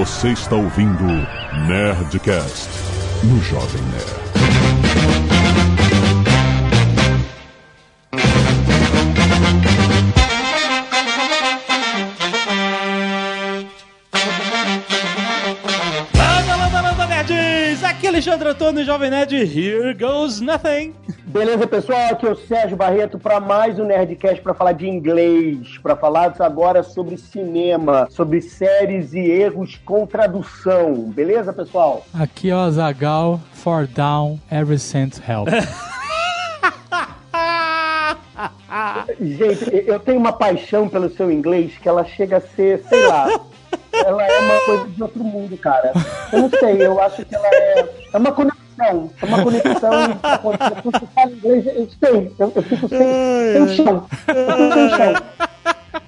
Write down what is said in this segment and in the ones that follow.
Você está ouvindo Nerdcast no Jovem Nerd. Landa, landa, landa, nerds! Aqui é Alexandre Antônio, Jovem Nerd. Here goes nothing. Beleza, pessoal? Aqui é o Sérgio Barreto para mais um Nerdcast para falar de inglês, para falar agora sobre cinema, sobre séries e erros com tradução. Beleza, pessoal? Aqui é o Azagal, for down, every cent help. Gente, eu tenho uma paixão pelo seu inglês que ela chega a ser, sei lá, ela é uma coisa de outro mundo, cara. Eu não sei, eu acho que ela é, é uma conexão, é uma conexão quando você fala inglês, eu sei, eu, eu fico sem, sem chão, eu fico sem chão.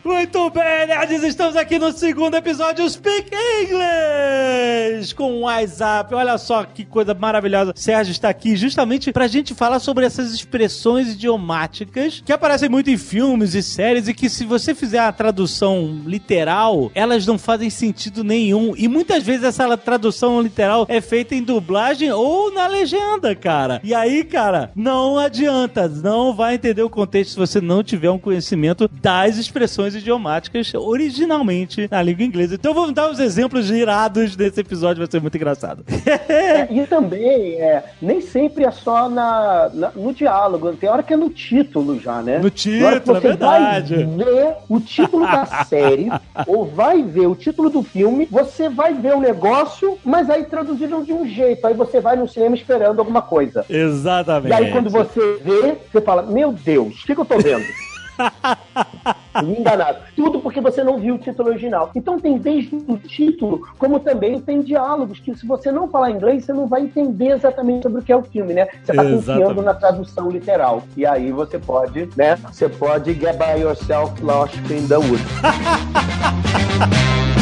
Muito bem, nerds, estamos aqui no segundo episódio Speak English com o WhatsApp. Olha só que coisa maravilhosa. Sérgio está aqui justamente pra gente falar sobre essas expressões idiomáticas que aparecem muito em filmes e séries e que se você fizer a tradução literal, elas não fazem sentido nenhum. E muitas vezes essa tradução literal é feita em dublagem ou na legenda, cara. E aí, cara, não adianta, não vai entender o contexto se você não tiver um conhecimento das expressões idiomáticas originalmente na língua inglesa. Então vamos dar os exemplos irados desse episódio, vai ser muito engraçado. É, e também, é, nem sempre é só na, na- no diálogo, tem hora que é no título já, né? No título, é verdade. vai ver o título da série, ou vai ver o título do filme, você vai ver o negócio, mas aí traduziram de um jeito, aí você vai no cinema esperando alguma coisa. Exatamente. E aí quando você vê, você fala, meu Deus, o que, que eu tô vendo? Me enganado. Tudo porque você não viu o título original. Então tem desde o título, como também tem diálogos, que se você não falar inglês, você não vai entender exatamente sobre o que é o filme, né? Você tá Exatamente. confiando na tradução literal. E aí você pode, né? Você pode get by yourself lost in the woods.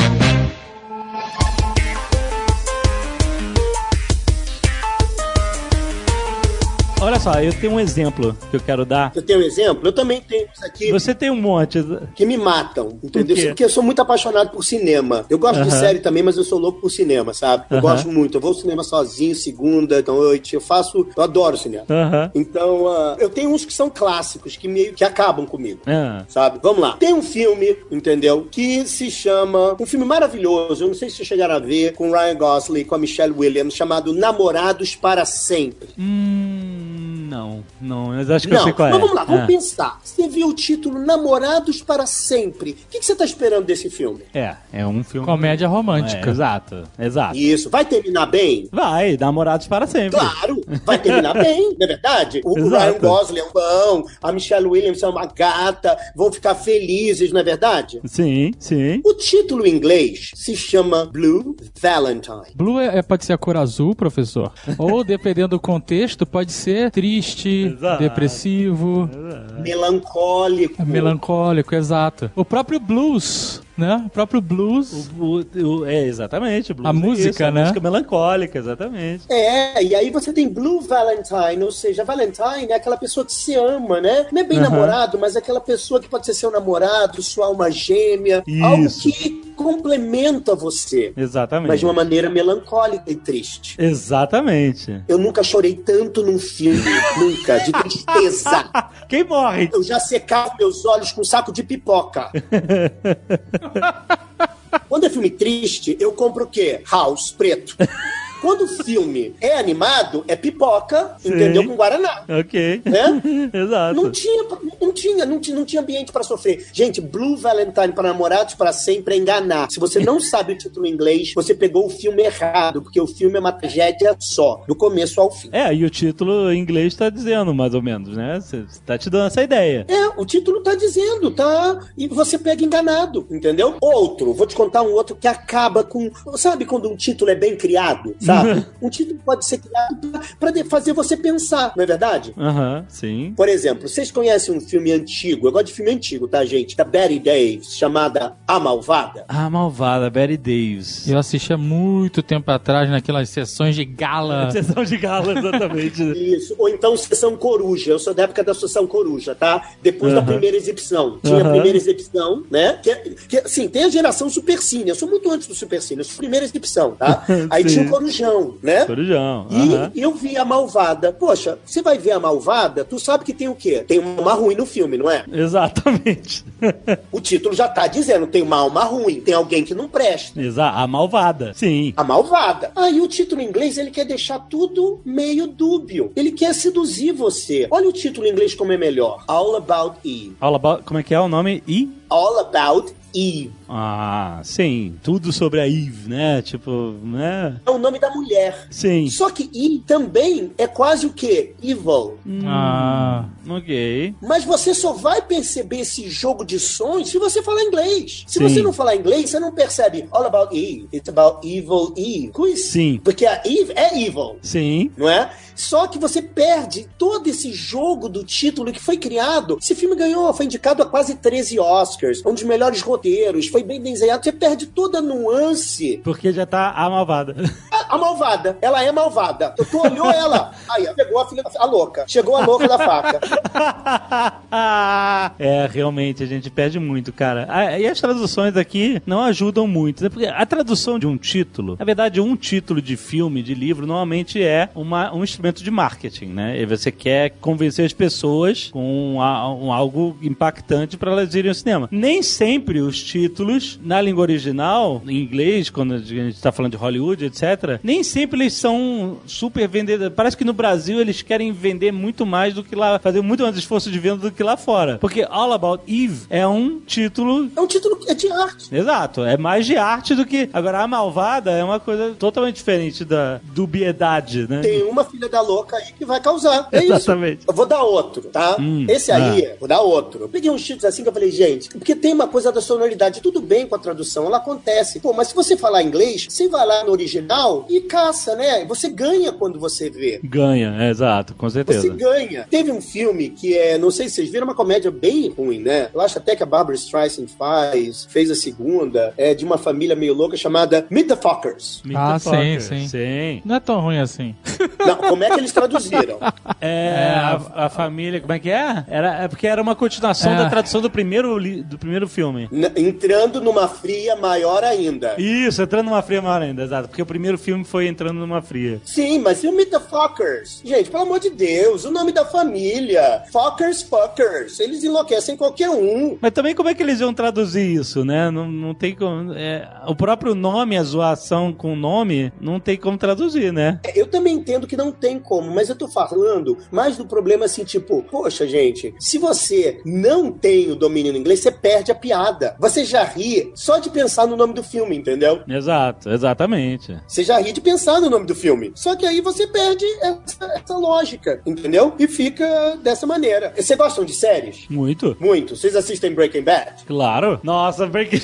Olha só, eu tenho um exemplo que eu quero dar. Eu tenho um exemplo? Eu também tenho uns aqui Você tem um monte. que me matam, entendeu? Porque eu sou muito apaixonado por cinema. Eu gosto de Aham. série também, mas eu sou louco por cinema, sabe? Eu Aham. gosto muito. Eu vou ao cinema sozinho, segunda, noite. Eu faço. Eu adoro cinema. Aham. Então, ah, eu tenho uns que são clássicos, que meio que acabam comigo. Ah. Sabe? Vamos lá. Tem um filme, entendeu? Que se chama. Um filme maravilhoso. Eu não sei se vocês chegaram a ver com Ryan Gosling com a Michelle Williams, chamado Namorados para Sempre. Hum, não, não, mas acho que eu Não, sei qual é. mas vamos lá, vamos Ah. pensar. Você viu o título Namorados para Sempre. O que, você tá esperando desse filme? É, é um filme. Comédia romântica. É, exato, exato. Isso, vai terminar bem? Vai, namorados para sempre. Claro, vai terminar bem, não é verdade? O Exato. Ryan Gosling é um bom, a Michelle Williams é uma gata, vão ficar felizes, não é verdade? Sim, sim. O título em inglês se chama Blue Valentine. Blue é, é- pode ser a cor azul, professor. Ou, dependendo do contexto, pode ser triste, Exato. depressivo, Melancólico. melancólico, exato. O próprio blues, né? O próprio blues. O- o- é, exatamente. blues A é música, isso, a né? música melancólica, exatamente. É, e aí você tem Blue Valentine, ou seja, Valentine é aquela pessoa que se ama, né? Não é bem Aham. namorado, mas é aquela pessoa que pode ser seu namorado, sua alma gêmea, Isso. algo que complementa você, Exatamente. mas de uma maneira melancólica e triste. Exatamente. Eu nunca chorei tanto num filme, nunca, de tristeza. Quem morre? Eu já secava meus olhos com um saco de pipoca. Quando é filme triste, eu compro o quê? House preto. Quando o filme é animado, é pipoca, Sim. entendeu? Com Guaraná. Ok. Né? Exato. Não tinha, não tinha, não tinha, não tinha ambiente pra sofrer. Gente, Blue Valentine para namorados para sempre é enganar. Se você não sabe o título em inglês, você pegou o filme errado, porque o filme é uma tragédia só, do começo ao fim. É, e o título em inglês tá dizendo, mais ou menos, né? Você tá te dando essa ideia. É, o título tá dizendo, tá? E você pega enganado, entendeu? Outro, vou te contar um outro que acaba com. Sabe quando um título é bem criado? sabe? Um título pode ser criado pra de- fazer você pensar, não é verdade? Aham, sim. Por exemplo, vocês conhecem um filme antigo, eu gosto de filme antigo, tá, gente? Da Betty Davis, chamada A Malvada. A malvada Betty Davis. Eu assisti há muito tempo atrás naquelas sessões de gala. Sessão de gala, exatamente. Isso, ou então Sessão Coruja. Eu sou da época da Sessão Coruja, tá? Depois da Aham. primeira exibição. Tinha Aham. a primeira exibição, né? Que, que, sim, tem a geração Super Cine. Eu sou muito antes do Super Cine. Eu sou a primeira exibição, tá? Aí tinha o Corujão, né? Corujão. E eu vi a Malvada. Poxa, você vai ver a Malvada, tu sabe que tem o quê? Tem uma ruim no filme, não é? Exatamente. O título já tá dizendo, tem uma alma ruim, tem alguém que não presta. Exa a malvada. Sim. A malvada. Aí o título em inglês ele quer deixar tudo meio dúbio. Ele quer seduzir você. Olha o título em inglês como é melhor. All About Eve. All about, como é que é o nome? I? All About Eve. Ah, sim. Tudo sobre a Eve, né? Tipo, né? É o nome da mulher. Sim. Só que Eve também é quase o quê? Evil. Ah, Ok. Mas você só vai perceber esse jogo de sons se você falar inglês. Se Sim. você não falar inglês, você não percebe All About Eve. It's about Evil Eve. Sim. Porque a Eve é evil. Sim. não é? Só que você perde todo esse jogo do título que foi criado. Esse filme ganhou, foi indicado a quase 13 Oscars, um dos melhores roteiros, foi bem desenhado. Você perde toda a nuance. Porque já tá a malvada. A, a malvada, ela é malvada. Tu, tu olhou ela, aí pegou a filha, a louca. Chegou a louca da faca. é, realmente, a gente perde muito, cara. Ah, E as traduções aqui não ajudam muito. né? Porque a tradução de um título, na verdade, um título de filme, de livro, normalmente é uma, um instrumento de marketing, né? E você quer convencer as pessoas com a- um algo impactante para elas irem ao cinema. Nem sempre os títulos, na língua original, em inglês, quando a gente está falando de Hollywood, etc., nem sempre eles são super vendedores. Parece que no Brasil eles querem vender muito mais do que lá, fazer muito mais esforço de venda do que lá fora. Porque All About Eve é um título. É um título que é de arte. Exato, é mais de arte do que. Agora, a malvada é uma coisa totalmente diferente da dubiedade, né? Tem uma filha da louca aí que vai causar. É isso. Exatamente. Eu vou dar outro, tá? Hum, Esse aí, vou dar outro. Eu peguei uns títulos assim que eu falei, gente, porque tem uma coisa da sonoridade. Tudo bem com a tradução, ela acontece. Pô, mas se você falar inglês, você vai lá no original e caça, né? Você ganha quando você vê. Ganha, é, exato, com certeza. Você ganha. Teve um filme que é, não sei se vocês viram, uma comédia bem ruim, né? Eu acho até que a Barbara Streisand faz, fez a segunda, é de uma família meio louca chamada Meet the Fockers. Meet Ah, the sim, sim. Sim. não é tão ruim assim. Não, como é que eles traduziram? É, a, a família, como é que é? Era, é porque era uma continuação É. da tradução do primeiro, li- do primeiro filme. N- entrando numa fria maior ainda. Isso, entrando numa fria maior ainda, exato. Porque o primeiro filme foi entrando numa fria. Sim, mas e o Meet the Fockers? Gente, pelo amor de Deus, o nome da família. Fockers, fuckers. Eles enlouquecem qualquer um. Mas também como é que eles iam traduzir isso, né? Não, não tem como. é, o próprio nome, a zoação com o nome, não tem como traduzir, né? É, Eu também entendo que não tem como, mas eu tô falando mais do problema assim, tipo, poxa, gente, se você não tem o domínio no inglês, você perde a piada. Você já ri só de pensar no nome do filme, entendeu? Exato, exatamente. Você já ri de pensar no nome do filme. Só que aí você perde essa, essa lógica, entendeu? E fica dessa maneira. Vocês gostam de séries? Muito. Muito. Vocês assistem Breaking Bad? Claro. Nossa, Breaking.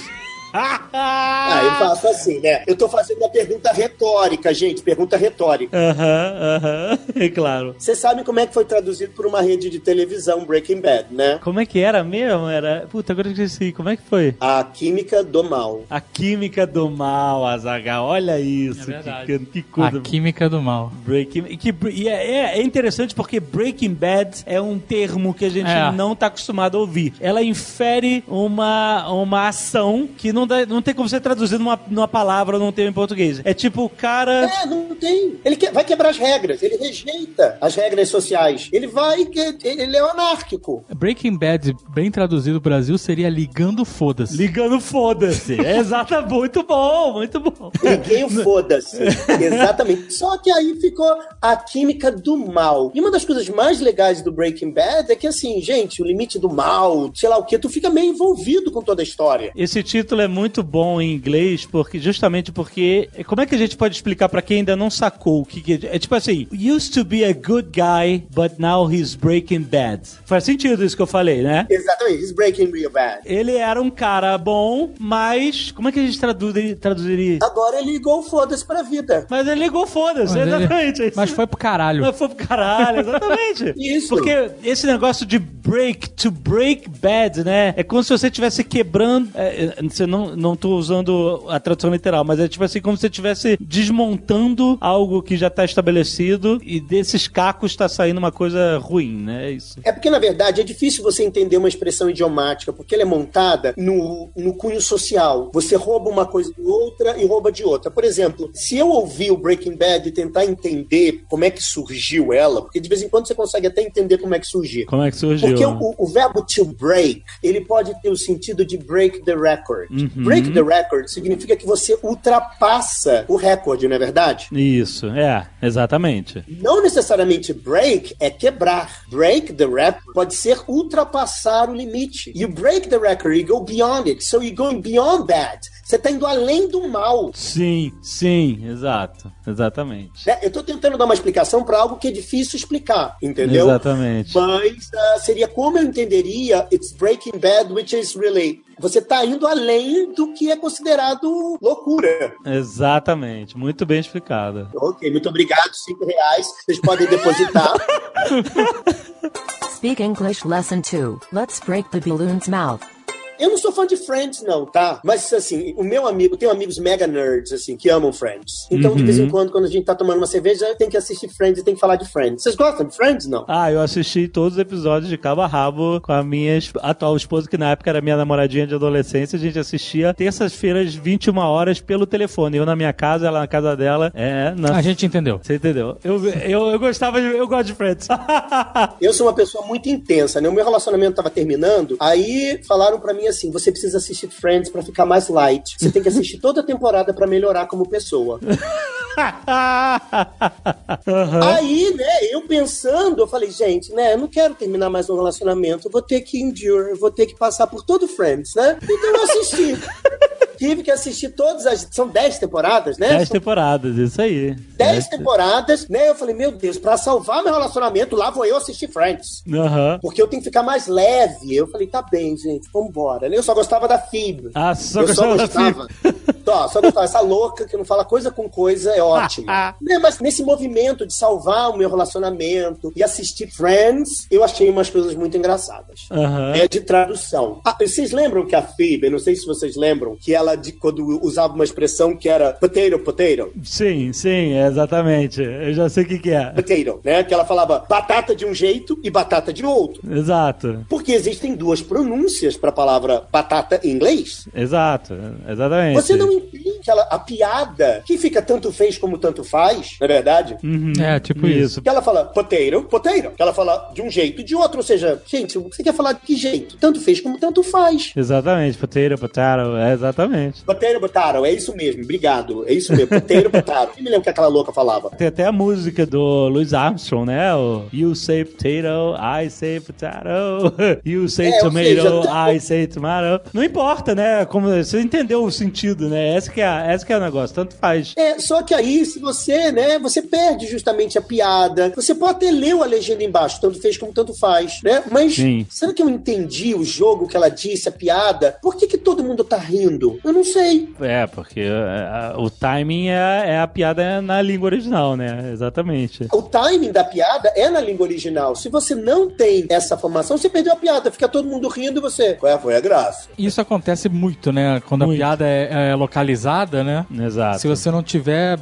Ah, eu faço assim, né? Eu tô fazendo uma pergunta retórica, gente. Pergunta retórica. Aham, aham. É claro. Vocês sabem como é que foi traduzido por uma rede de televisão Breaking Bad, né? Como é que era mesmo? Era. Puta, agora eu esqueci. Como é que foi? A química do mal. A química do mal, Azagal. Olha isso. É que, que coisa. A química do mal. Breaking que, e é, é interessante porque Breaking Bad é um termo que a gente É. não está acostumado a ouvir. Ela infere uma, uma ação que não, dá, não tem como ser traduzida numa, numa palavra ou num termo em português. É tipo o cara. É, não tem. Ele quer- vai quebrar as regras. Ele rejeita as regras sociais. Ele vai. que- Ele é anárquico. Breaking Bad, bem traduzido pro Brasil, seria Ligando Foda-se. Ligando foda-se. É exata, muito bom, muito bom. Liguei o foda-se. Exatamente. Só que aí ficou a química do mal. E uma das coisas mais legais do Breaking Bad é que, assim, gente, o limite do mal, sei lá o que, tu fica meio envolvido com toda a história. Esse título é muito bom em inglês, porque justamente porque como é que a gente pode explicar pra quem ainda não sacou o que, que é? É tipo assim, used to be a good guy, but now he's breaking bad. Faz sentido isso que eu falei, né? Exatamente, he's breaking real bad. Ele era um cara bom, mas como é que a gente traduz, traduziria? Agora ele ligou o foda-se pra vida. Mas ele ligou foda-se, ele- exatamente. isso. Mas foi pro caralho. Mas foi pro caralho, exatamente. Isso. Porque esse negócio de break, to break bad, né? É como se você estivesse quebrando. É, é, você não, não tô usando a tradução literal, mas é tipo assim, como se você estivesse desmontando algo que já tá estabelecido e desses cacos tá saindo uma coisa ruim, né? É isso. É porque, na verdade, é difícil você entender uma expressão idiomática, porque ela é montada no, no cunho social. Você rouba uma coisa de outra e rouba de outra. Por exemplo, se eu ouvir o Breaking Bad e tentar entender como é que surgiu ela, porque de vez em quando você consegue até entender como é que surgiu. Como é que surgiu? Porque né? o, o verbo to break, ele pode ter o sentido de break the record. Uhum. Break the record significa que você ultrapassa o recorde, não é verdade? Isso, é, exatamente. Não necessariamente break é quebrar. Break the record pode ser ultrapassar o limite. You break the record, you go beyond it. So you're going beyond that. Você está indo além do mal. Sim, sim, exato, exatamente. né? Eu estou tentando dar uma explicação para algo que é difícil explicar, entendeu? Exatamente. Mas ah, seria como eu entenderia It's Breaking Bad, which is really. Você está indo além do que é considerado loucura. Exatamente, muito bem explicado. Ok, muito obrigado. Cinco reais. Vocês podem depositar. Speak English Lesson 2. Let's break the balloon's mouth. Eu não sou fã de Friends, não, tá? Mas, assim, o meu amigo, tenho amigos mega nerds, assim, que amam Friends. Então, de vez em quando, quando a gente tá tomando uma cerveja, tem que assistir Friends e tem que falar de Friends. Vocês gostam de Friends, não? Ah, eu assisti todos os episódios de cabo a rabo com a minha atual esposa, que na época era minha namoradinha de adolescência. A gente assistia terças-feiras, 21 horas, pelo telefone. Eu na minha casa, ela na casa dela. É, na... A gente entendeu. Você entendeu? Eu, eu, eu gostava de. Eu gosto de Friends. Eu sou uma pessoa muito intensa, né? O meu relacionamento tava terminando, aí falaram pra mim assim: você precisa assistir Friends pra ficar mais light. Você tem que assistir toda a temporada pra melhorar como pessoa. Aí, né, eu pensando, eu falei, gente, né, eu não quero terminar mais um relacionamento, eu vou ter que endure, eu vou ter que passar por todo Friends, né? Então eu assisti. Tive que assistir todas as. São 10 temporadas, né? Dez São temporadas, isso aí. 10 temporadas, né? Eu falei, meu Deus, pra salvar meu relacionamento, lá vou eu assistir Friends. Aham. Porque eu tenho que ficar mais leve. Eu falei, tá bem, gente, vambora. Eu só gostava da Phoebe. Ah, só eu gostava da gostava. Só, só gostava. Essa louca que não fala coisa com coisa é ótima. né, mas nesse movimento de salvar o meu relacionamento e assistir Friends, eu achei umas coisas muito engraçadas. Aham. É de tradução. Ah, vocês lembram que a Phoebe, não sei se vocês lembram, que ela, de, quando usava uma expressão que era potato, potato, Sim, sim, exatamente. Eu já sei o que, que é. potato, né? Que ela falava batata de um jeito e batata de outro. Exato, Porque existem duas pronúncias para a palavra batata em inglês. exato, exatamente. Você não entende ela, a piada que fica tanto fez como tanto faz, não é verdade? Uhum. É, tipo isso. Que ela fala potato, potato. Que ela fala de um jeito e de outro. Ou seja, gente, você quer falar de que jeito? Tanto fez como tanto faz. Exatamente, potato, potato, é exatamente. Potato, potato. É isso mesmo. Obrigado. É isso mesmo. Potato, potato. Eu me lembro que aquela louca falava. Tem até a música do Louis Armstrong, né? O You say potato, I say potato. You say É, tomato, seja, I say tomato. Não importa, né? Como você entendeu o sentido, né? Essa que é, essa que é o negócio, tanto faz. É, só que aí, se você, né, você perde justamente a piada. Você pode até ler a legenda embaixo, tanto fez como tanto faz, né? Mas Sim. será que eu entendi o jogo que ela disse, a piada? Por que, que todo mundo tá rindo? Eu não sei. É, porque é, o timing é, é a piada na língua original, né? Exatamente. O timing da piada é na língua original. Se você não tem essa formação, você perdeu a piada. Fica todo mundo rindo e você. Qual é, foi a graça? Isso acontece muito, né? Quando Muito. a piada é, é localizada, né? Exato. Se você não tiver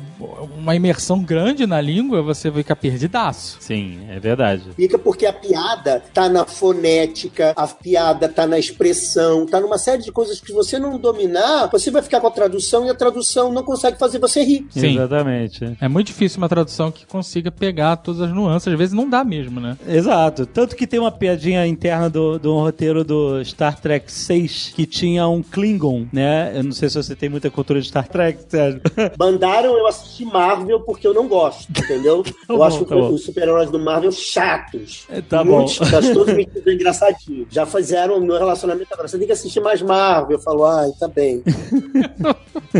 uma imersão grande na língua, você fica perdidaço. Sim, é verdade. Fica porque a piada tá na fonética, a piada tá na expressão, tá numa série de coisas que se você não dominar, você vai ficar com a tradução e a tradução não consegue fazer você rir. Sim. Exatamente. É muito difícil uma tradução que consiga pegar todas as nuances. Às vezes não dá mesmo, né? Exato. Tanto que tem uma piadinha interna do, do roteiro do Star Trek 6 que tinha um Klingon, né? Eu não sei se você tem muita cultura de Star Trek, Sérgio? Mandaram eu assistir Marvel porque eu não gosto, entendeu? eu bom, acho tá os super-heróis do Marvel chatos. É, tá Muito bom. chatos, todos metidos engraçadinhos. Já fizeram no relacionamento agora. Você tem que assistir mais Marvel. Eu falo, ai, tá bem.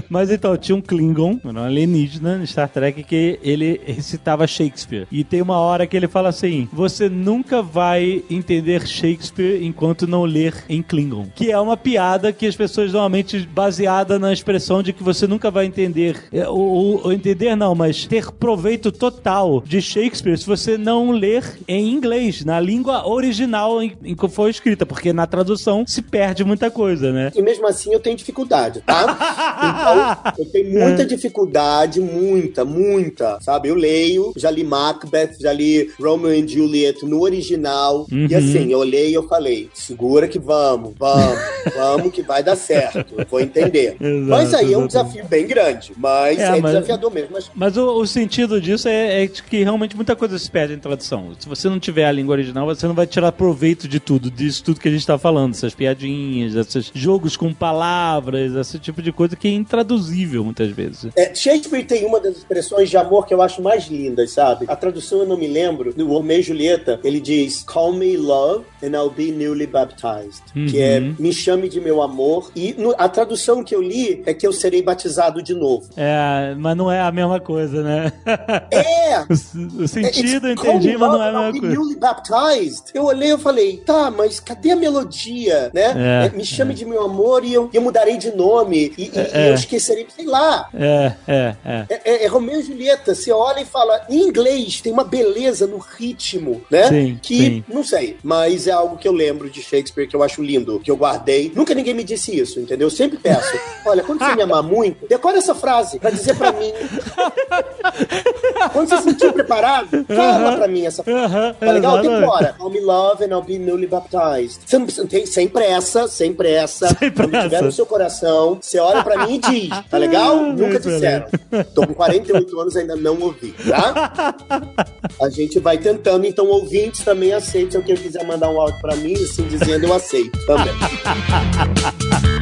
Mas então, tinha um Klingon, um alienígena no Star Trek, que ele recitava Shakespeare. E tem uma hora que ele fala assim: Você nunca vai entender Shakespeare enquanto não ler em Klingon. Que é uma piada que as pessoas normalmente baseada na expressão de que você nunca vai entender. é, Ou, ou- ou entender não, mas ter proveito total de Shakespeare se você não ler em inglês, na língua original em, em que foi escrita, porque na tradução se perde muita coisa, né? E mesmo assim eu tenho dificuldade, tá? Então, eu tenho muita dificuldade, muita, muita, sabe? Eu leio, já li Macbeth, já li Romeo and Juliet no original. E assim, eu olhei e eu falei, segura que vamos, vamos, vamos que vai dar certo. Eu vou entender. Exato, mas aí é um desafio bem grande, mas É, é, mas- desafiador mesmo. Mas Mas o, o sentido disso é, é que realmente muita coisa se perde em tradução. Se você não tiver a língua original, você não vai tirar proveito de tudo, disso tudo que a gente tá falando, essas piadinhas, esses jogos com palavras, esse tipo de coisa que é intraduzível muitas vezes. É, Shakespeare tem uma das expressões de amor que eu acho mais lindas, sabe? A tradução eu não me lembro. No Romeo e Julieta, ele diz: Call me love and I'll be newly baptized. Que é me chame de meu amor. E no- a tradução que eu li é que eu serei batizado de novo. É, mas não é a mesma coisa, né? É! o, o sentido eu entendi, mas não é a mesma coisa. newly baptized. Eu olhei e falei, tá, mas cadê a melodia, né? É, É, me chame de meu amor e eu, eu mudarei de nome. E, e- e É, é. eu esquecerei, sei lá. É, é, é. É, é- é Romeu e Julieta, você olha e fala, em inglês tem uma beleza no ritmo, né? Sim, que, sim. não sei, mas é algo que eu lembro de Shakespeare que eu acho lindo, que eu guardei. Nunca ninguém me disse isso, entendeu? Eu sempre peço, olha, quando você me amar muito, decora essa frase pra dizer pra mim. quando você se sentir preparado, fala pra mim essa frase. Tá legal? Decora. I'll me love and I'll be newly baptized. Você não precisa, tem, sem pressa, sem pressa. Sem Quando pressa. tiver no seu coração, você olha pra mim e diz, tá legal? Nunca Excelente. disseram. Tô com 48 anos ainda não ouvi, tá? A gente vai tentando, então ouvintes também aceitem. Se quem quiser mandar um áudio pra mim, assim dizendo, eu aceito também.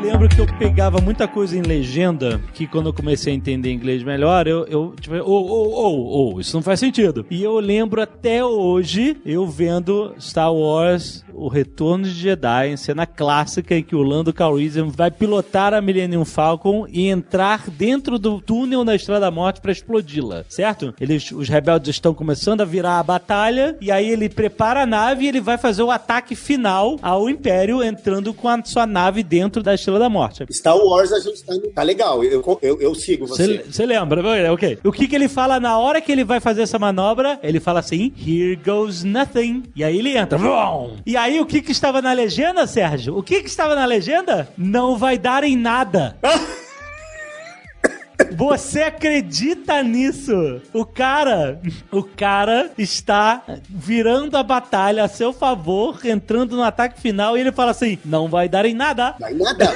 lembro que eu pegava muita coisa em legenda, que quando eu comecei a entender inglês melhor, eu, eu tipo, ô, ô, ô, isso não faz sentido. E eu lembro até hoje, eu vendo Star Wars, O Retorno de Jedi, em cena clássica, em que o Lando Calrissian vai pilotar a Millennium Falcon e entrar dentro do túnel na Estrada da Morte pra explodi-la, certo? Eles, os rebeldes estão começando a virar a batalha, e aí ele prepara a nave e ele vai fazer o ataque final ao Império, entrando com a sua nave dentro da Estrela da Morte. Star Wars a gente tá, tá legal, eu, eu, eu sigo você. Você lembra? É, Ok. O que, que ele fala na hora que ele vai fazer essa manobra? Ele fala assim: Here goes nothing. E aí ele entra. Vrum! E aí o que, que estava na legenda, Sérgio? O que, que estava na legenda? Não vai dar em nada. Você acredita nisso? O cara, o cara está virando a batalha a seu favor, entrando no ataque final e ele fala assim: "Não vai dar em nada". Vai nada.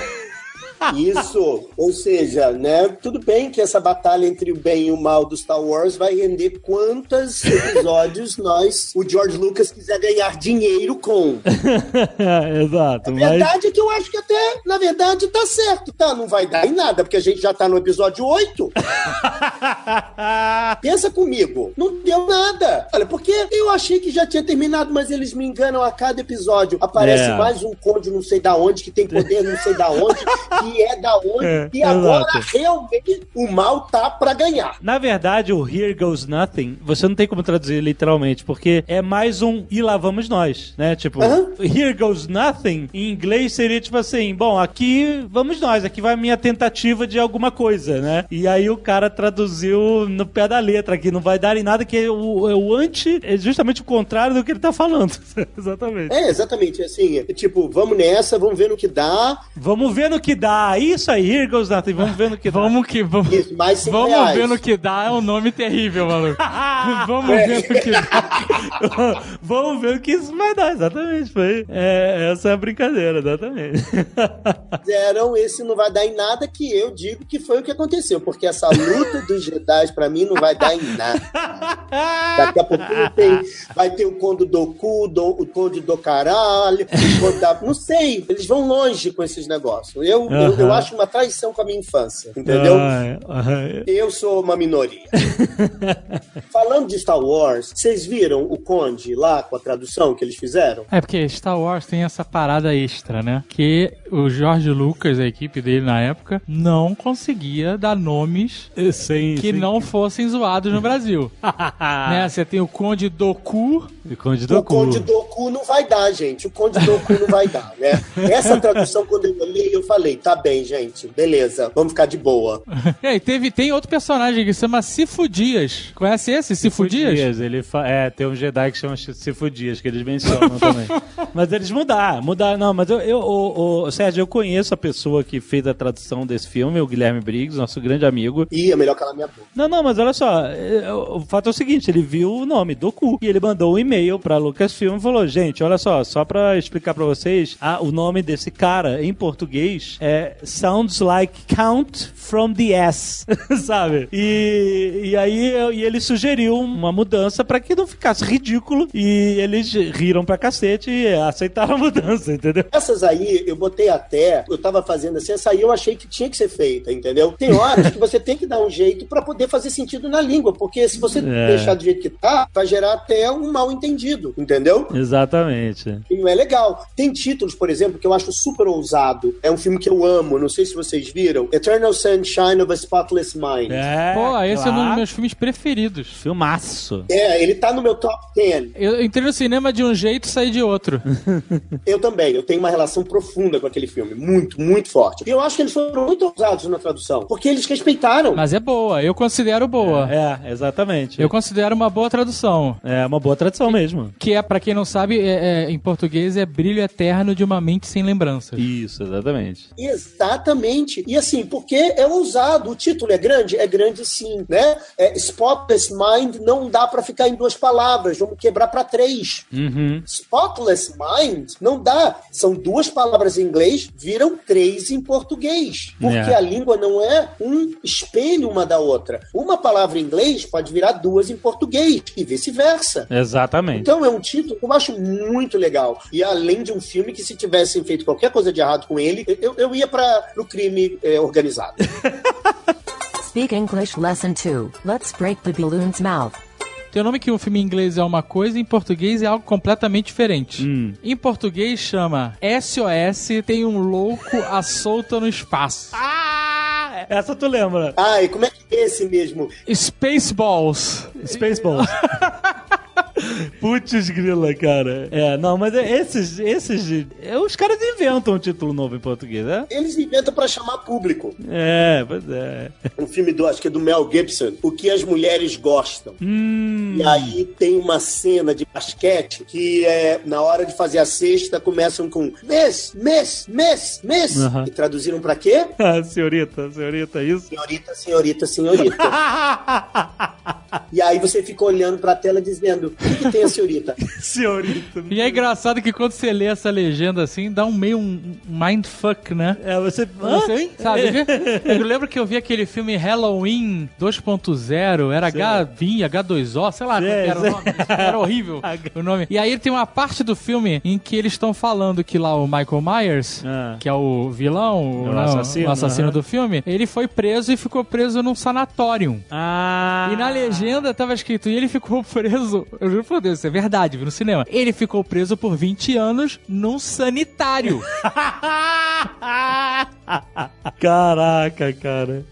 Isso, ou seja, né? Tudo bem que essa batalha entre o bem e o mal do Star Wars vai render quantos episódios nós, o George Lucas, quiser ganhar dinheiro com. Exato, A mas verdade é que eu acho que até, na verdade, tá certo, tá? Não vai dar em nada, porque a gente já tá no episódio 8. Pensa comigo, não deu nada. Olha, porque eu achei que já tinha terminado, mas eles me enganam a cada episódio. Aparece É. mais um conde não sei da onde, que tem poder não sei da onde, que é da onde, É, e agora exato. realmente o mal tá pra ganhar. Na verdade, o Here Goes Nothing, você não tem como traduzir literalmente, porque é mais um e lá vamos nós, né? Tipo. Here Goes Nothing, em inglês seria tipo assim, bom, aqui vamos nós, aqui vai a minha tentativa de alguma coisa, né? E aí o cara traduziu no pé da letra, aqui não vai dar em nada, que é o, é o anti, é justamente o contrário do que ele tá falando. Exatamente. É, exatamente, assim, é tipo, vamos nessa, vamos ver no que dá, Vamos ver no que dá. Ah, isso aí, Here Goes Nothing. Vamos ver no que dá. Vamos que vamos. Isso, mais cinco Vamos reais. ver no que dá, é um nome terrível, maluco. Vamos ver no que dá. Vamos ver o que isso vai dar, exatamente. Foi, é, essa é a brincadeira, exatamente. fizeram, esse não vai dar em nada, que eu digo que foi o que aconteceu, porque essa luta dos Jedi pra mim não vai dar em nada. Daqui a pouquinho tem, vai ter o Conde do Cu, do, o Conde do Caralho, o Conde da... não sei, eles vão longe com esses negócios. Eu, eu, eu Aham. acho uma traição com a minha infância, entendeu? Ai. Eu sou uma minoria. Falando de Star Wars, vocês viram o Conde lá com a tradução que eles fizeram? É porque Star Wars tem essa parada extra, né? Que o George Lucas, a equipe dele na época, não conseguia dar nomes Sim, que sim. não fossem zoados no Brasil. né? Você tem o Conde Doku, Conde O do cu. Conde Doku não vai dar, gente. O Conde Doku não vai dar, né? Essa tradução, quando eu olhei, eu falei, tá bem, gente, beleza, vamos ficar de boa. E aí, teve, tem outro personagem que se chama Sifu Dias. Conhece esse, Sifu Dias? Ele fa- É, tem um Jedi que chama Sifu Dias, que eles mencionam também. mas eles mudaram, mudaram. Não, mas eu, eu o, o- Sérgio, eu conheço a pessoa que fez a tradução desse filme, o Guilherme Briggs, nosso grande amigo. Ih, é melhor calar minha boca. Não, não, mas olha só, é, o fato é o seguinte, ele viu o nome do cu e ele mandou um e-mail pra Lucasfilm e falou, gente, olha só, só pra explicar pra vocês, ah, o nome desse cara em português é Sounds Like Count from the S, sabe? E, e aí e ele sugeriu uma mudança pra que não ficasse ridículo e eles riram pra cacete e aceitaram a mudança, entendeu? Essas aí, eu botei até, eu tava fazendo assim, essa aí eu achei que tinha que ser feita, entendeu? Tem horas que você tem que dar um jeito pra poder fazer sentido na língua, porque se você É. deixar do jeito que tá, vai gerar até um mal entendido, entendeu? Exatamente. E não é legal. Tem títulos, por exemplo, que eu acho super ousado. É um filme que eu amo, não sei se vocês viram. Eternal Sunshine of a Spotless Mind. É, Pô, esse é um dos claro. meus filmes preferidos. Filmaço. É, ele tá no meu top 10. Eu entrei no cinema de um jeito e saí de outro. Eu também, eu tenho uma relação profunda com aquele filme. Muito, muito forte. E eu acho que eles foram muito ousados na tradução. Porque eles respeitaram. Mas é boa, eu considero boa. É, exatamente. Eu considero uma boa tradução. É uma boa tradição mesmo. Que é, pra quem não sabe, é- é, em português é brilho eterno de uma mente sem lembranças. Isso, exatamente. Exatamente. E assim, porque é ousado. O título é grande? É grande sim, né? É, Spotless Mind não dá pra ficar em duas palavras. Vamos quebrar pra três. Uhum. Spotless Mind não dá. São duas palavras em inglês, viram três em português. Porque É. a língua não é um espelho uma da outra. Uma palavra em inglês pode virar duas em português e vice-versa. Exatamente. Então é um título que eu acho muito legal. E além de um filme que se tivessem feito qualquer coisa de errado com ele, eu, eu ia para o crime eh, organizado. Speak English Lesson 2. Let's break the balloon's mouth. Tem o nome que o filme em inglês é uma coisa, em português é algo completamente diferente. Hum. Em português chama SOS tem um louco à solta no espaço. Ah, essa tu lembra. Ah, e como é que é esse mesmo? Spaceballs. Spaceballs. Putz grila, cara. É, não, mas é- esses, esses, de- é, os caras inventam um título novo em português, né? Eles inventam para chamar público. É, pois é. Um filme do, acho que é do Mel Gibson, O que as mulheres gostam. Hum, E aí tem uma cena de basquete que é na hora de fazer a cesta começam com Miss, Miss, Miss. Aham. E traduziram pra quê? ah, senhorita, senhorita, isso. Senhorita, senhorita, senhorita. E aí você fica olhando pra tela dizendo: o que, que tem a senhorita? senhorita. E é engraçado que quando você lê essa legenda assim, dá um meio um mindfuck, né? É, você... Você, sabe? Eu lembro que eu vi aquele filme Halloween 2.0, era H20, H2O, sei lá Sei, era o nome. Era horrível o nome. E aí tem uma parte do filme em que eles estão falando que lá o Michael Myers, Ah. que é o vilão, O o, não, assassino, o assassino aham. do filme, ele foi preso e ficou preso num sanatório. Ah. E na legenda tava escrito, e ele ficou preso, eu juro por Deus, isso é verdade, vi no cinema. Ele ficou preso por 20 anos num sanitário. Caraca, cara.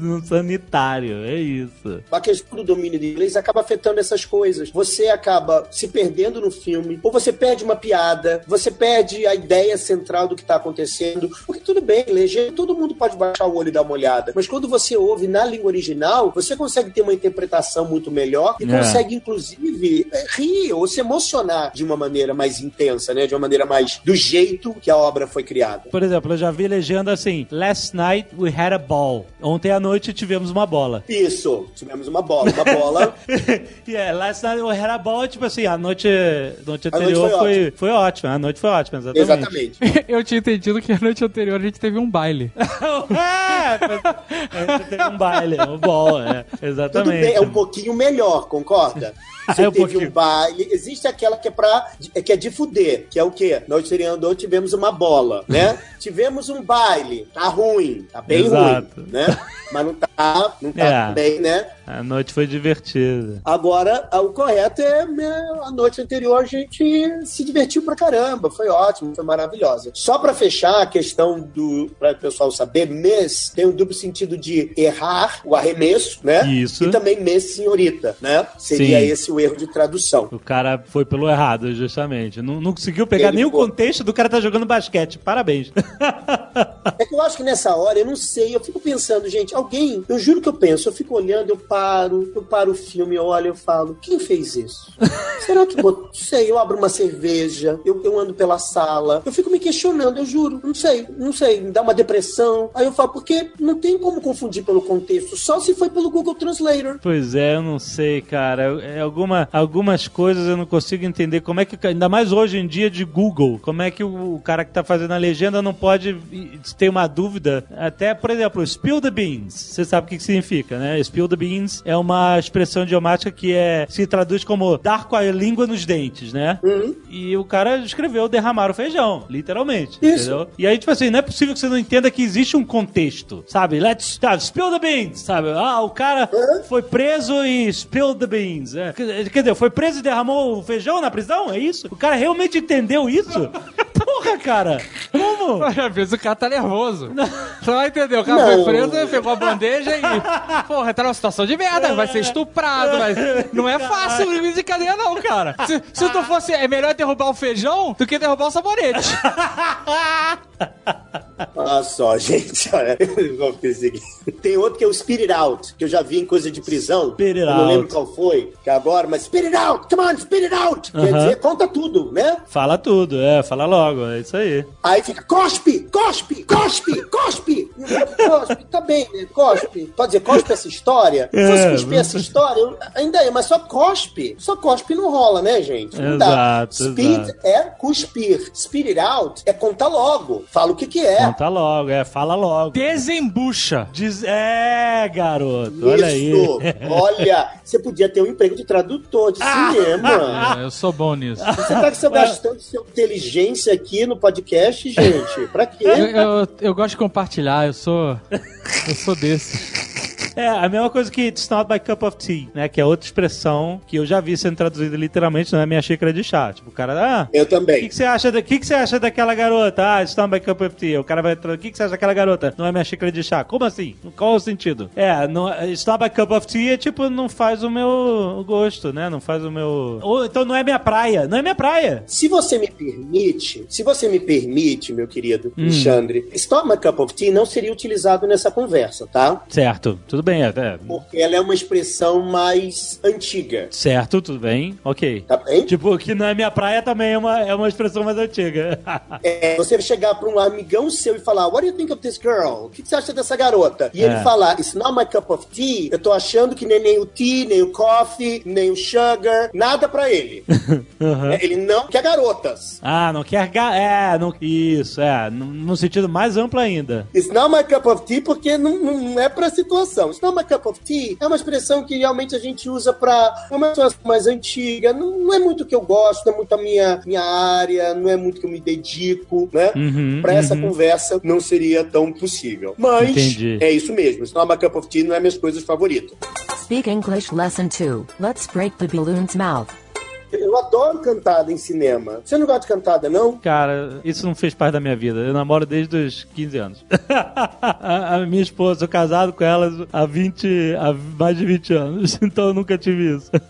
no sanitário, é isso. A questão do domínio de inglês acaba afetando essas coisas. Você acaba se perdendo no filme, ou você perde uma piada, você perde a ideia central do que tá acontecendo. Porque tudo bem, legenda, todo mundo pode baixar o olho e dar uma olhada. Mas quando você ouve na língua original, você consegue ter uma interpretação muito melhor e É. consegue, inclusive, eh, rir ou se emocionar de uma maneira mais intensa, né? De uma maneira mais do jeito que a obra foi criada. Por exemplo, eu já vi legenda legenda assim: Last night we had a ball. Ontem à noite tivemos uma bola. Isso, tivemos uma bola. Uma bola. e é, last night we had a ball, tipo assim, a noite, noite A noite anterior foi foi, foi, ótima. A noite foi ótima, exatamente. Exatamente. Eu tinha entendido que a noite anterior a gente teve um baile. é, a gente teve um baile, um ball, é, Tudo exatamente. bem, é um pouquinho melhor, concorda? Você É um teve pouquinho. um baile. Existe aquela que é pra. que é de fuder, que é o quê? Nós teriandou tivemos uma bola, né? tivemos um baile. Tá ruim, tá bem Exato. ruim, né? Mas não tá, não tá É. bem, né? A noite foi divertida. Agora, a- o correto é né, a noite anterior a gente se divertiu pra caramba, foi ótimo, foi maravilhosa. Só pra fechar a questão do para o pessoal saber, miss tem um duplo sentido de errar, o arremesso, né? Isso. E também miss senhorita, né? Seria Sim. esse o erro de tradução. O cara foi pelo errado, justamente. Não, não conseguiu pegar Ele nem o contexto do cara tá jogando basquete. Parabéns. É que eu acho que nessa hora, eu não sei, eu fico pensando, gente, alguém, eu juro que eu penso, eu fico olhando, eu paro, eu paro o filme, eu olho, eu falo, quem fez isso? Será que, bot- não sei, eu abro uma cerveja, eu, eu ando pela sala, eu fico me questionando, eu juro, não sei, não sei, me dá uma depressão. Aí eu falo, porque não tem como confundir pelo contexto, só se foi pelo Google Translator. Pois é, eu não sei, cara. É alguma, algumas coisas eu não consigo entender. Como é que, ainda mais hoje em dia de Google, como é que o, o cara que tá fazendo a legenda não pode ter uma dúvida? Até, por exemplo, spill the beans. Você sabe o que, que significa, né? Spill the beans é uma expressão idiomática que é, se traduz como dar com a língua nos dentes, né? E o cara escreveu derramar o feijão, literalmente. Isso. Entendeu? E aí, tipo assim, não é possível que você não entenda que existe um contexto, sabe? Let's tá, spill the beans, sabe? Ah, o cara foi preso e spilled the beans. É. Quer quer dizer, foi preso e derramou o feijão na prisão? É isso? O cara realmente entendeu isso? Porra, cara! Como? Às vezes o cara tá nervoso. Você vai entender, o cara Não. foi preso, pegou a bandeja e. Porra, tá numa situação de merda, vai ser estuprado, vai... não é fácil o limite de cadeia, não, cara. Se, se tu fosse. É melhor derrubar o feijão do que derrubar o sabonete. Olha só, gente, olha. Tem outro que é o Spirit Out, que eu já vi em coisa de prisão. Spirit Eu não lembro Out. qual foi, que é agora, mas Spirit Out, come on, Spirit Out. Quer Aham. dizer, conta tudo, né? Fala tudo, é, fala logo, é isso aí. Aí fica, cospe, cospe, cospe, cospe. Cospe, tá bem, né? Cospe. Pode dizer, cospe essa história? Se fosse É, cuspir essa história, eu- ainda é, mas só cospe. Só cospe não rola, né, gente? Não dá. Exato, Spit exato. é cuspir. Spirit out é contar logo. Fala o que que é. Conta logo, é, fala logo. Desembucha. Diz, é, garoto, olha aí. Isso. Olha, você podia ter um emprego de tradutor de Ah! cinema. É, eu sou bom nisso. Você tá se gastando sua inteligência aqui no podcast, gente? Pra quê? Eu, eu, eu gosto de compartilhar, eu sou. Eu sou desse. É, a mesma coisa que It's not my cup of tea, né? Que é outra expressão que eu já vi sendo traduzida literalmente, não é minha xícara de chá. Tipo, o cara, ah, Eu o que, também. que você acha da, que, que você acha daquela garota? Ah, it's not my cup of tea. O cara vai o que, que você acha daquela garota? Não é minha xícara de chá. Como assim? Qual o sentido? É, não, it's not my cup of tea é tipo, não faz o meu gosto, né? Não faz o meu. Ou então não é minha praia. Não é minha praia. Se você me permite, se você me permite, meu querido Hum. Alexandre, Stop My Cup of Tea não seria utilizado nessa conversa, tá? Certo, tudo bem, é, é, Porque ela é uma expressão mais antiga, certo, tudo bem, ok. tá bem? Tipo, que não é minha praia também é uma, é uma expressão mais antiga. É, você chegar pra um amigão seu e falar, What do you think of this girl? O que você acha dessa garota? E ele É. falar, It's not my cup of tea, eu tô achando que nem, nem o tea, nem o coffee, nem o sugar, nada pra ele. Uhum. É, ele não quer garotas. Ah, não quer. Ga... É, não... isso, é. No, no sentido mais amplo ainda. It's not my cup of tea porque não, não é pra situação. It's not my cup of tea é uma expressão que realmente a gente usa pra uma situação mais antiga. Não, não é muito o que eu gosto, não é muito a minha, minha área, não é muito que eu me dedico, né? Uhum, pra essa uhum. conversa não seria tão possível. Mas Entendi. é isso mesmo. It's not my cup of tea não é minhas coisas favoritas. Speak English Lesson 2. Let's break the balloon's mouth. Eu adoro cantada em cinema. Você não gosta de cantada, não? Cara, isso não fez parte da minha vida. Eu namoro desde os 15 anos. a, minha esposa, sou casado com ela há 20, há mais de 20 anos. Então eu nunca tive isso.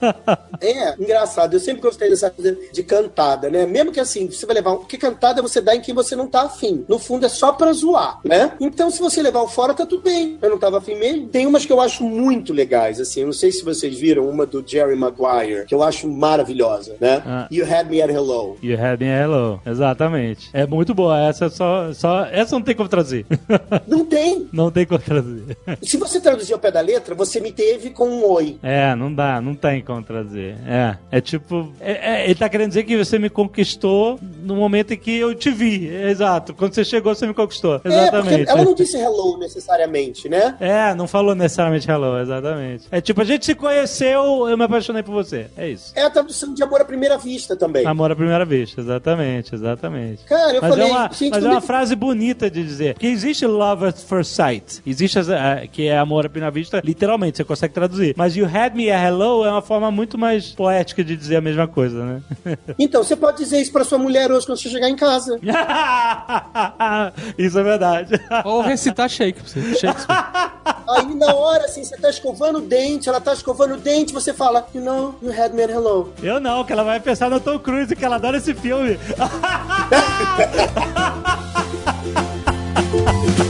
É, engraçado. Eu sempre gostei dessa coisa de cantada, né? Mesmo que assim, você vai levar. um- Porque cantada você dá em quem você não tá afim. No fundo é só pra zoar, né? Então, se você levar o fora, tá tudo bem. Eu não tava afim mesmo. Tem umas que eu acho muito legais, assim. Eu não sei se vocês viram uma do Jerry Maguire, que eu acho maravilhosa. Maravilhosa, né? Ah. You had me at hello. You had me hello. Exatamente. É muito boa. Essa é só, só. Essa não tem como traduzir. Não tem. não tem como traduzir. Se você traduzir ao pé da letra, você me teve com um oi. É, não dá, não tem como traduzir. É, é tipo. é- é, ele tá querendo dizer que você me conquistou no momento em que eu te vi. Exato. Quando você chegou, você me conquistou. É, Exatamente. ela não disse hello necessariamente, né? É, não falou necessariamente hello, exatamente. É tipo, a gente se conheceu, eu me apaixonei por você. É isso. É a tradução de amor à primeira vista também. Amor à primeira vista, exatamente, exatamente. Cara, eu mas falei, é uma, gente, mas é uma que- frase bonita de dizer. Que existe love at first sight. Existe, as- que é amor à primeira vista, literalmente, você consegue traduzir. Mas you had me a hello é uma forma muito mais poética de dizer a mesma coisa, né? Então, você pode dizer isso pra sua mulher hoje quando você chegar em casa. isso é verdade. Ou recitar Shakespeare. Shakespeare. Aí, na hora, assim, você tá escovando o dente, ela tá escovando o dente, você fala, you know, you had me at hello. Eu não, que ela vai pensar no Tom Cruise, que ela adora esse filme.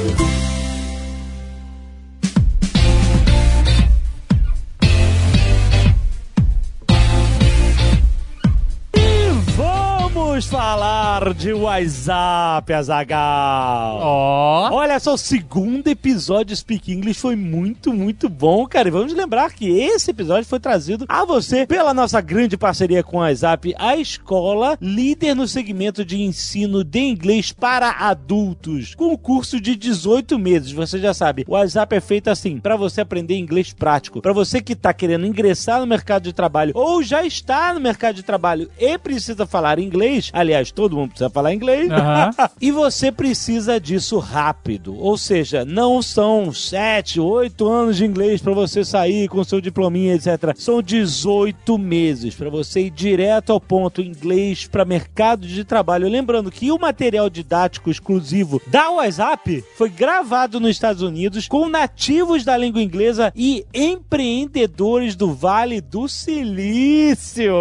falar de WhatsApp, Azagal. Ó. Olha só, o segundo episódio de Speak English foi muito, muito bom, cara. E vamos lembrar que esse episódio foi trazido a você pela nossa grande parceria com a WhatsApp, a escola líder no segmento de ensino de inglês para adultos, com um curso de 18 meses. Você já sabe, o WhatsApp é feito assim, para você aprender inglês prático. Para você que tá querendo ingressar no mercado de trabalho ou já está no mercado de trabalho e precisa falar inglês, aliás, todo mundo precisa falar inglês. Aham. E você precisa disso rápido. Ou seja, não são 7, 8 anos de inglês para você sair com seu diplominha, etc. São 18 meses para você ir direto ao ponto inglês para mercado de trabalho. Lembrando que o material didático exclusivo da WhatsApp foi gravado nos Estados Unidos com nativos da língua inglesa e empreendedores do Vale do Silício.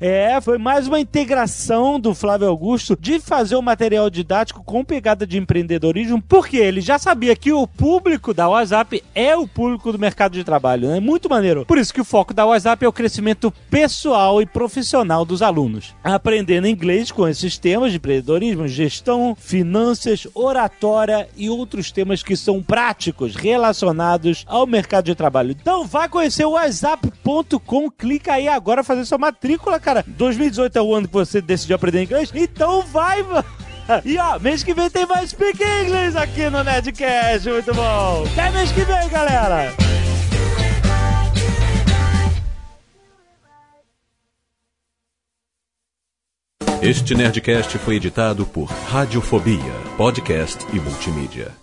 É, foi mais uma integração do Flávio Augusto de fazer o material didático com pegada de empreendedorismo, porque ele já sabia que o público da WhatsApp é o público do mercado de trabalho, né? Muito maneiro. Por isso que o foco da WhatsApp é o crescimento pessoal e profissional dos alunos. Aprendendo inglês com esses temas de empreendedorismo, gestão, finanças, oratória e outros temas que são práticos relacionados ao mercado de trabalho. Então vai conhecer o whatsapp.com, clica aí agora fazer sua matrícula, cara. 2018 é o ano que você decidiu aprender inglês, então vai. E ó, mês que vem tem mais Speak English aqui no Nerdcast, muito bom. Até mês que vem, galera. Este Nerdcast foi editado por Radiofobia, podcast e multimídia.